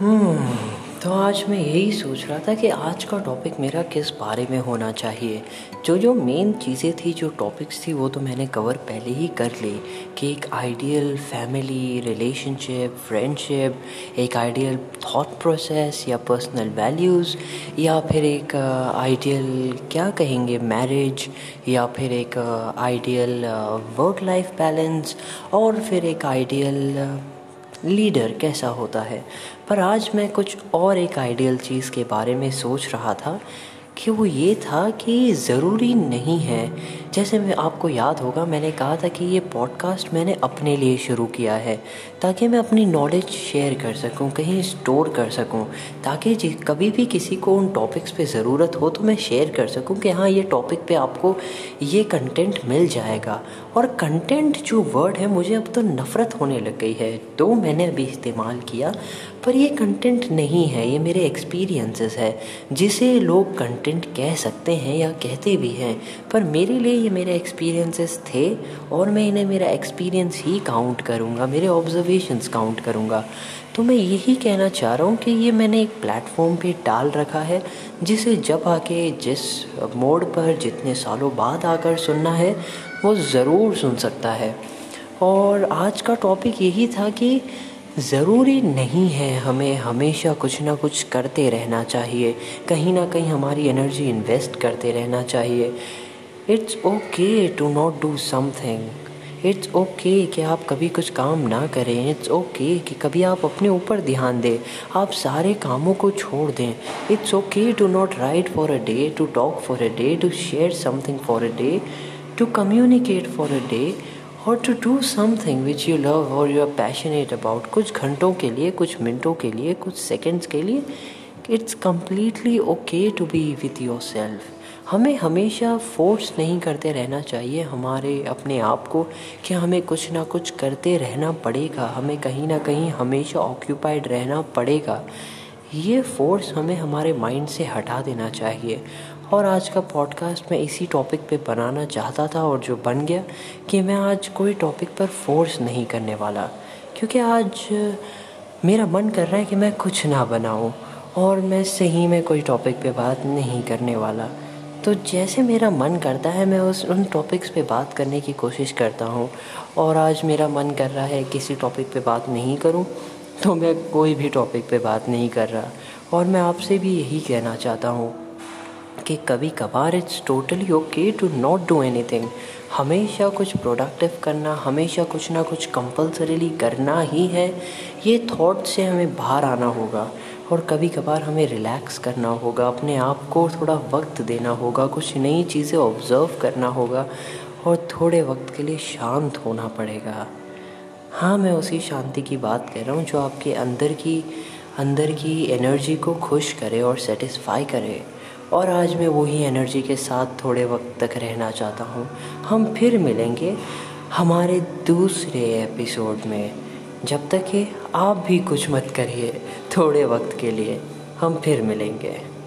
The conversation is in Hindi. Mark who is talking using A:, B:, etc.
A: तो आज मैं यही सोच रहा था कि आज का टॉपिक मेरा किस बारे में होना चाहिए? जो जो मेन चीज़ें थी जो टॉपिक्स थी वो तो मैंने कवर पहले ही कर ली। कि एक आइडियल फैमिली रिलेशनशिप फ्रेंडशिप एक आइडियल थॉट प्रोसेस या पर्सनल वैल्यूज़ या फिर एक आइडियल uh, क्या कहेंगे मैरिज या फिर एक आइडियल वर्क लाइफ बैलेंस और फिर एक आइडियल लीडर कैसा होता है? पर आज मैं कुछ और एक आइडियल चीज़ के बारे में सोच रहा था। कि वो ये था कि ज़रूरी नहीं है। जैसे मैं आपको याद होगा, मैंने कहा था कि ये पॉडकास्ट मैंने अपने लिए शुरू किया है, ताकि मैं अपनी नॉलेज शेयर कर सकूँ, कहीं स्टोर कर सकूँ, ताकि कभी भी किसी को उन टॉपिक्स पे ज़रूरत हो तो मैं शेयर कर सकूँ कि हाँ ये टॉपिक पे आपको ये कंटेंट मिल जाएगा। और कंटेंट जो वर्ड है, मुझे अब तो नफ़रत होने लग गई है। तो मैंने अभी इस्तेमाल किया, पर ये कंटेंट नहीं है, ये मेरे एक्सपीरियंसेस है, जिसे लोग कंटेंट कह सकते हैं या कहते भी हैं, पर मेरे लिए ये मेरे एक्सपीरियंसेस थे और मैं इन्हें मेरा एक्सपीरियंस ही काउंट करूँगा, मेरे ऑब्जर्वेशंस काउंट करूँगा। तो मैं यही कहना चाह रहा हूँ कि ये मैंने एक प्लेटफॉर्म पे डाल रखा है, जिसे जब आके जिस मोड पर जितने सालों बाद आकर सुनना है, वो ज़रूर सुन सकता है। और आज का टॉपिक यही था कि ज़रूरी नहीं है हमें हमेशा कुछ ना कुछ करते रहना चाहिए। कहीं ना कहीं हमारी एनर्जी इन्वेस्ट करते रहना चाहिए। It's okay to not do something it's okay कि आप कभी कुछ काम ना करें। इट्स ओके okay कि कभी आप अपने ऊपर ध्यान दें। आप सारे कामों को छोड़ दें। It's okay to not write for a day to talk for a day to share something for a day to communicate for a day और to do something which you love और यू आर पैशनेट अबाउट कुछ घंटों के लिए, कुछ मिनटों के लिए, कुछ सेकेंड्स के लिए it's completely okay to be with yourself हमें हमेशा फोर्स नहीं करते रहना चाहिए हमारे, अपने आप को, कि हमें कुछ ना कुछ करते रहना पड़ेगा, हमें कहीं ना कहीं हमेशा ऑक्यूपाइड रहना पड़ेगा। ये फोर्स हमें हमारे माइंड से हटा देना चाहिए। और आज का पॉडकास्ट मैं इसी टॉपिक पे बनाना चाहता था और जो बन गया कि मैं आज कोई टॉपिक पर फोर्स नहीं करने वाला। क्योंकि आज मेरा मन कर रहा है कि मैं कुछ ना बनाऊँ और मैं सही में कोई टॉपिक पे बात नहीं करने वाला। तो जैसे मेरा मन करता है, मैं उस उन टॉपिक्स पे बात करने की कोशिश करता हूँ। और आज मेरा मन कर रहा है किसी टॉपिक पे बात नहीं करूँ तो मैं कोई भी टॉपिक पे बात नहीं कर रहा। और मैं आपसे भी यही कहना चाहता हूँ कि कभी कभार it's totally okay to not do anything हमेशा कुछ प्रोडक्टिव करना, हमेशा कुछ ना कुछ कंपलसरीली करना ही है। ये थॉट से हमें बाहर आना होगा और कभी कभार हमें रिलैक्स करना होगा, अपने आप को थोड़ा वक्त देना होगा, कुछ नई चीज़ें ऑब्ज़र्व करना होगा और थोड़े वक्त के लिए शांत होना पड़ेगा। हाँ मैं उसी शांति की बात कर रहा हूँ जो आपके अंदर की अंदर की एनर्जी को खुश करे और सेटिस्फाई करे। और आज मैं वही एनर्जी के साथ थोड़े वक्त तक रहना चाहता हूँ। हम फिर मिलेंगे हमारे दूसरे एपिसोड में। जब तक कि आप भी कुछ मत करिए थोड़े वक्त के लिए, हम फिर मिलेंगे।